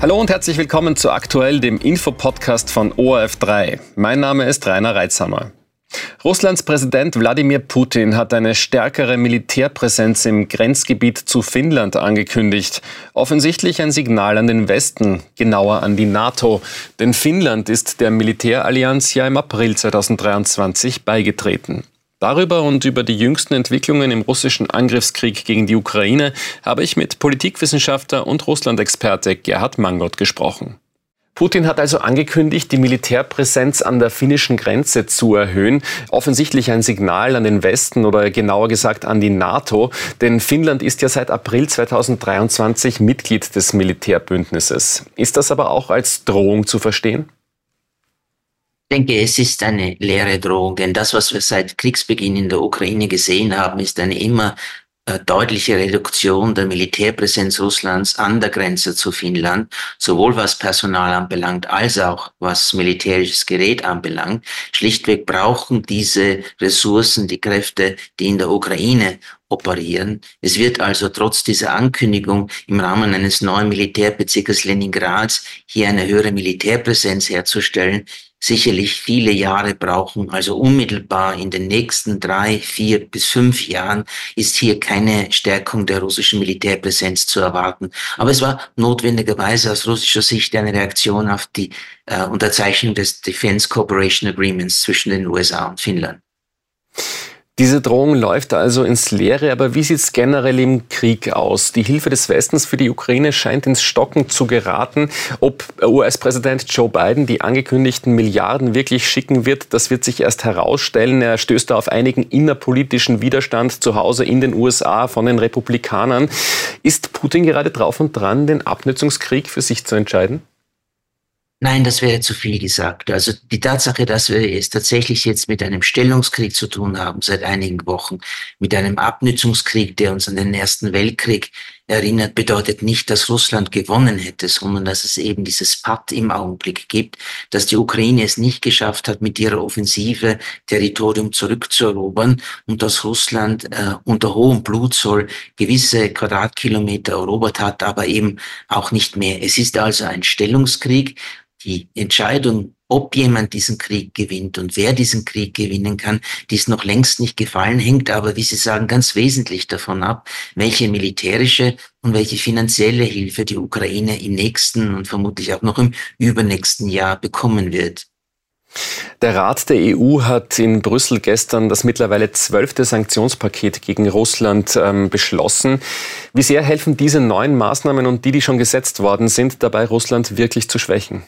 Hallo und herzlich willkommen zu aktuell dem Infopodcast von ORF3. Mein Name ist Rainer Reitzhammer. Russlands Präsident Wladimir Putin hat eine stärkere Militärpräsenz im Grenzgebiet zu Finnland angekündigt. Offensichtlich ein Signal an den Westen, genauer an die NATO. Denn Finnland ist der Militärallianz ja im April 2023 beigetreten. Darüber und über die jüngsten Entwicklungen im russischen Angriffskrieg gegen die Ukraine habe ich mit Politikwissenschaftler und Russlandexperte Gerhard Mangott gesprochen. Putin hat also angekündigt, die Militärpräsenz an der finnischen Grenze zu erhöhen. Offensichtlich ein Signal an den Westen oder genauer gesagt an die NATO. Denn Finnland ist ja seit April 2023 Mitglied des Militärbündnisses. Ist das aber auch als Drohung zu verstehen? Ich denke, es ist eine leere Drohung, denn das, was wir seit Kriegsbeginn in der Ukraine gesehen haben, ist eine immer äh, deutliche Reduktion der Militärpräsenz Russlands an der Grenze zu Finnland, sowohl was Personal anbelangt als auch was militärisches Gerät anbelangt. Schlichtweg brauchen diese Ressourcen die Kräfte, die in der Ukraine operieren. Es wird also trotz dieser Ankündigung im Rahmen eines neuen Militärbezirkes Leningrads hier eine höhere Militärpräsenz herzustellen, sicherlich viele Jahre brauchen. Also unmittelbar in den nächsten drei, vier bis fünf Jahren ist hier keine Stärkung der russischen Militärpräsenz zu erwarten. Aber es war notwendigerweise aus russischer Sicht eine Reaktion auf die äh, Unterzeichnung des Defense Cooperation Agreements zwischen den USA und Finnland. Diese Drohung läuft also ins Leere, aber wie sieht es generell im Krieg aus? Die Hilfe des Westens für die Ukraine scheint ins Stocken zu geraten. Ob US-Präsident Joe Biden die angekündigten Milliarden wirklich schicken wird, das wird sich erst herausstellen. Er stößt da auf einigen innerpolitischen Widerstand zu Hause in den USA von den Republikanern. Ist Putin gerade drauf und dran, den Abnutzungskrieg für sich zu entscheiden? Nein, das wäre zu viel gesagt. Also die Tatsache, dass wir es tatsächlich jetzt mit einem Stellungskrieg zu tun haben seit einigen Wochen, mit einem Abnützungskrieg, der uns an den Ersten Weltkrieg erinnert, bedeutet nicht, dass Russland gewonnen hätte, sondern dass es eben dieses Patt im Augenblick gibt, dass die Ukraine es nicht geschafft hat, mit ihrer Offensive Territorium zurückzuerobern und dass Russland äh, unter hohem Blutzoll gewisse Quadratkilometer erobert hat, aber eben auch nicht mehr. Es ist also ein Stellungskrieg die Entscheidung, ob jemand diesen Krieg gewinnt und wer diesen Krieg gewinnen kann, die ist noch längst nicht gefallen, hängt aber, wie Sie sagen, ganz wesentlich davon ab, welche militärische und welche finanzielle Hilfe die Ukraine im nächsten und vermutlich auch noch im übernächsten Jahr bekommen wird. Der Rat der EU hat in Brüssel gestern das mittlerweile zwölfte Sanktionspaket gegen Russland ähm, beschlossen. Wie sehr helfen diese neuen Maßnahmen und die, die schon gesetzt worden sind, dabei Russland wirklich zu schwächen?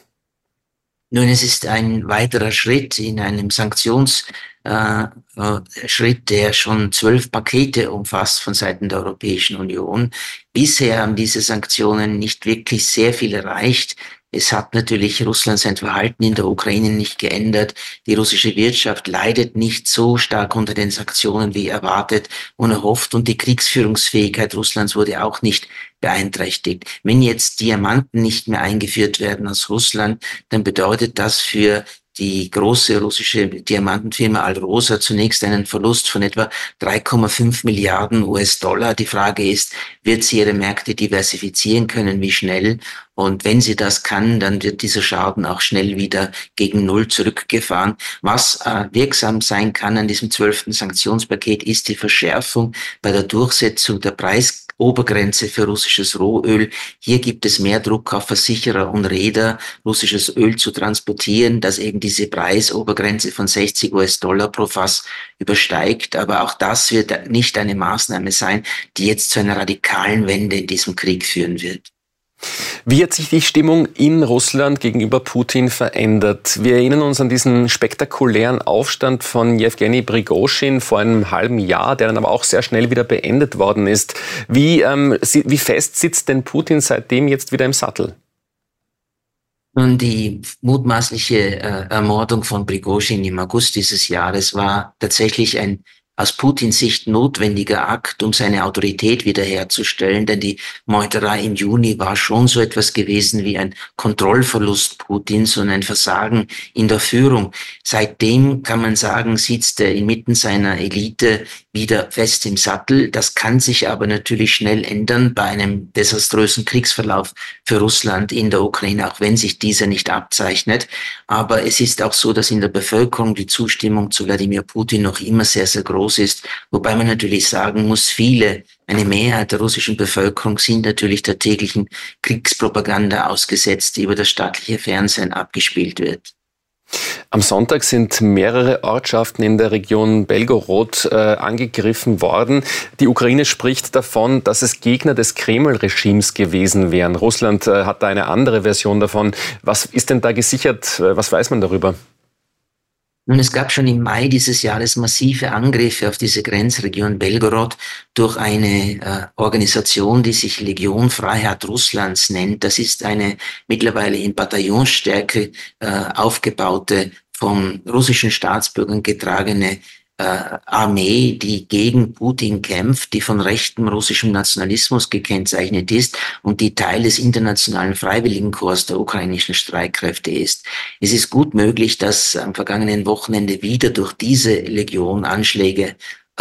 Nun, es ist ein weiterer Schritt in einem Sanktionsschritt, äh, äh, der schon zwölf Pakete umfasst von Seiten der Europäischen Union. Bisher haben diese Sanktionen nicht wirklich sehr viel erreicht. Es hat natürlich Russland sein Verhalten in der Ukraine nicht geändert. Die russische Wirtschaft leidet nicht so stark unter den Sanktionen wie erwartet und erhofft und die Kriegsführungsfähigkeit Russlands wurde auch nicht beeinträchtigt. Wenn jetzt Diamanten nicht mehr eingeführt werden aus Russland, dann bedeutet das für die große russische Diamantenfirma Alrosa zunächst einen Verlust von etwa 3,5 Milliarden US-Dollar. Die Frage ist, wird sie ihre Märkte diversifizieren können? Wie schnell? Und wenn sie das kann, dann wird dieser Schaden auch schnell wieder gegen Null zurückgefahren. Was äh, wirksam sein kann an diesem zwölften Sanktionspaket ist die Verschärfung bei der Durchsetzung der Preis Obergrenze für russisches Rohöl. Hier gibt es mehr Druck auf Versicherer und Räder, russisches Öl zu transportieren, dass eben diese Preisobergrenze von 60 US-Dollar pro Fass übersteigt. Aber auch das wird nicht eine Maßnahme sein, die jetzt zu einer radikalen Wende in diesem Krieg führen wird. Wie hat sich die Stimmung in Russland gegenüber Putin verändert? Wir erinnern uns an diesen spektakulären Aufstand von Jewgeni Prigoschin vor einem halben Jahr, der dann aber auch sehr schnell wieder beendet worden ist. Wie, ähm, wie fest sitzt denn Putin seitdem jetzt wieder im Sattel? Nun, die mutmaßliche äh, Ermordung von Prigozhin im August dieses Jahres war tatsächlich ein aus Putins Sicht notwendiger Akt, um seine Autorität wiederherzustellen, denn die Meuterei im Juni war schon so etwas gewesen wie ein Kontrollverlust Putins und ein Versagen in der Führung. Seitdem kann man sagen, sitzt er inmitten seiner Elite wieder fest im Sattel. Das kann sich aber natürlich schnell ändern bei einem desaströsen Kriegsverlauf für Russland in der Ukraine, auch wenn sich dieser nicht abzeichnet. Aber es ist auch so, dass in der Bevölkerung die Zustimmung zu Wladimir Putin noch immer sehr, sehr groß ist. Wobei man natürlich sagen muss, viele, eine Mehrheit der russischen Bevölkerung sind natürlich der täglichen Kriegspropaganda ausgesetzt, die über das staatliche Fernsehen abgespielt wird. Am Sonntag sind mehrere Ortschaften in der Region Belgorod äh, angegriffen worden. Die Ukraine spricht davon, dass es Gegner des Kreml-Regimes gewesen wären. Russland äh, hat da eine andere Version davon. Was ist denn da gesichert? Äh, was weiß man darüber? Nun, es gab schon im Mai dieses Jahres massive Angriffe auf diese Grenzregion Belgorod durch eine äh, Organisation, die sich Legion Freiheit Russlands nennt. Das ist eine mittlerweile in Bataillonsstärke äh, aufgebaute, von russischen Staatsbürgern getragene Armee, die gegen Putin kämpft, die von rechtem russischem Nationalismus gekennzeichnet ist und die Teil des internationalen Freiwilligenkorps der ukrainischen Streitkräfte ist. Es ist gut möglich, dass am vergangenen Wochenende wieder durch diese Legion Anschläge äh,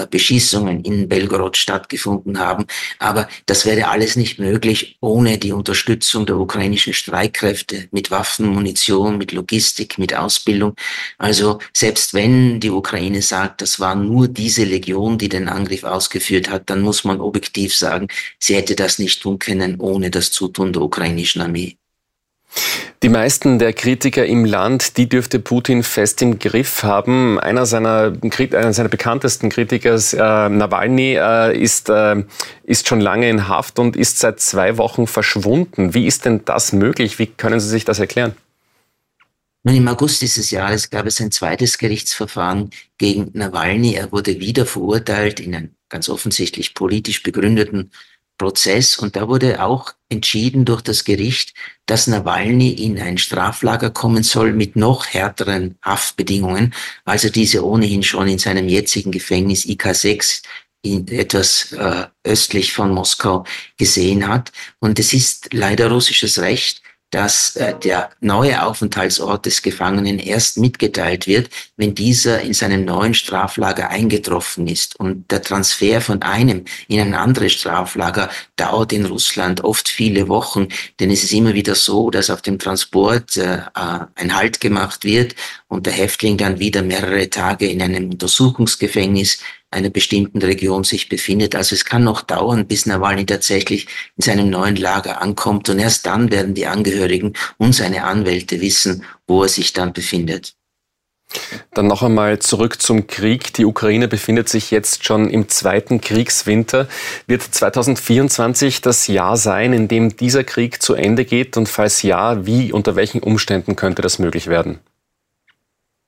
Beschießungen in Belgorod stattgefunden haben. Aber das wäre alles nicht möglich ohne die Unterstützung der ukrainischen Streitkräfte mit Waffen, Munition, mit Logistik, mit Ausbildung. Also selbst wenn die Ukraine sagt, das war nur diese Legion, die den Angriff ausgeführt hat, dann muss man objektiv sagen, sie hätte das nicht tun können ohne das Zutun der ukrainischen Armee. Die meisten der Kritiker im Land, die dürfte Putin fest im Griff haben. Einer seiner, einer seiner bekanntesten Kritiker, äh, Nawalny, äh, ist, äh, ist schon lange in Haft und ist seit zwei Wochen verschwunden. Wie ist denn das möglich? Wie können Sie sich das erklären? Nun, im August dieses Jahres gab es ein zweites Gerichtsverfahren gegen Nawalny. Er wurde wieder verurteilt in einem ganz offensichtlich politisch begründeten Prozess und da wurde auch entschieden durch das Gericht, dass Nawalny in ein Straflager kommen soll mit noch härteren Haftbedingungen, als er diese ohnehin schon in seinem jetzigen Gefängnis IK6 in etwas äh, östlich von Moskau gesehen hat. Und es ist leider russisches Recht, dass äh, der neue Aufenthaltsort des Gefangenen erst mitgeteilt wird, wenn dieser in seinem neuen Straflager eingetroffen ist. Und der Transfer von einem in ein anderes Straflager dauert in Russland oft viele Wochen, denn es ist immer wieder so, dass auf dem Transport äh, äh ein Halt gemacht wird und der Häftling dann wieder mehrere Tage in einem Untersuchungsgefängnis einer bestimmten Region sich befindet. Also es kann noch dauern, bis Nawalny tatsächlich in seinem neuen Lager ankommt und erst dann werden die Angehörigen und seine Anwälte wissen, wo er sich dann befindet. Dann noch einmal zurück zum Krieg. Die Ukraine befindet sich jetzt schon im zweiten Kriegswinter. Wird 2024 das Jahr sein, in dem dieser Krieg zu Ende geht? Und falls ja, wie, unter welchen Umständen könnte das möglich werden?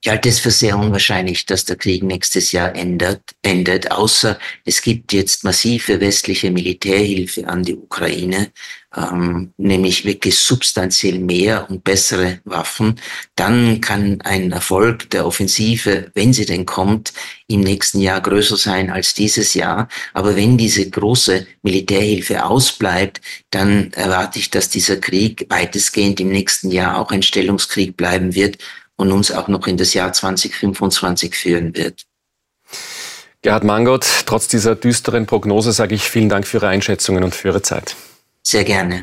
Ich halte es für sehr unwahrscheinlich, dass der Krieg nächstes Jahr endet, endet, außer es gibt jetzt massive westliche Militärhilfe an die Ukraine, ähm, nämlich wirklich substanziell mehr und bessere Waffen. Dann kann ein Erfolg der Offensive, wenn sie denn kommt, im nächsten Jahr größer sein als dieses Jahr. Aber wenn diese große Militärhilfe ausbleibt, dann erwarte ich, dass dieser Krieg weitestgehend im nächsten Jahr auch ein Stellungskrieg bleiben wird und uns auch noch in das Jahr 2025 führen wird. Gerhard Mangot, trotz dieser düsteren Prognose sage ich vielen Dank für Ihre Einschätzungen und für Ihre Zeit. Sehr gerne.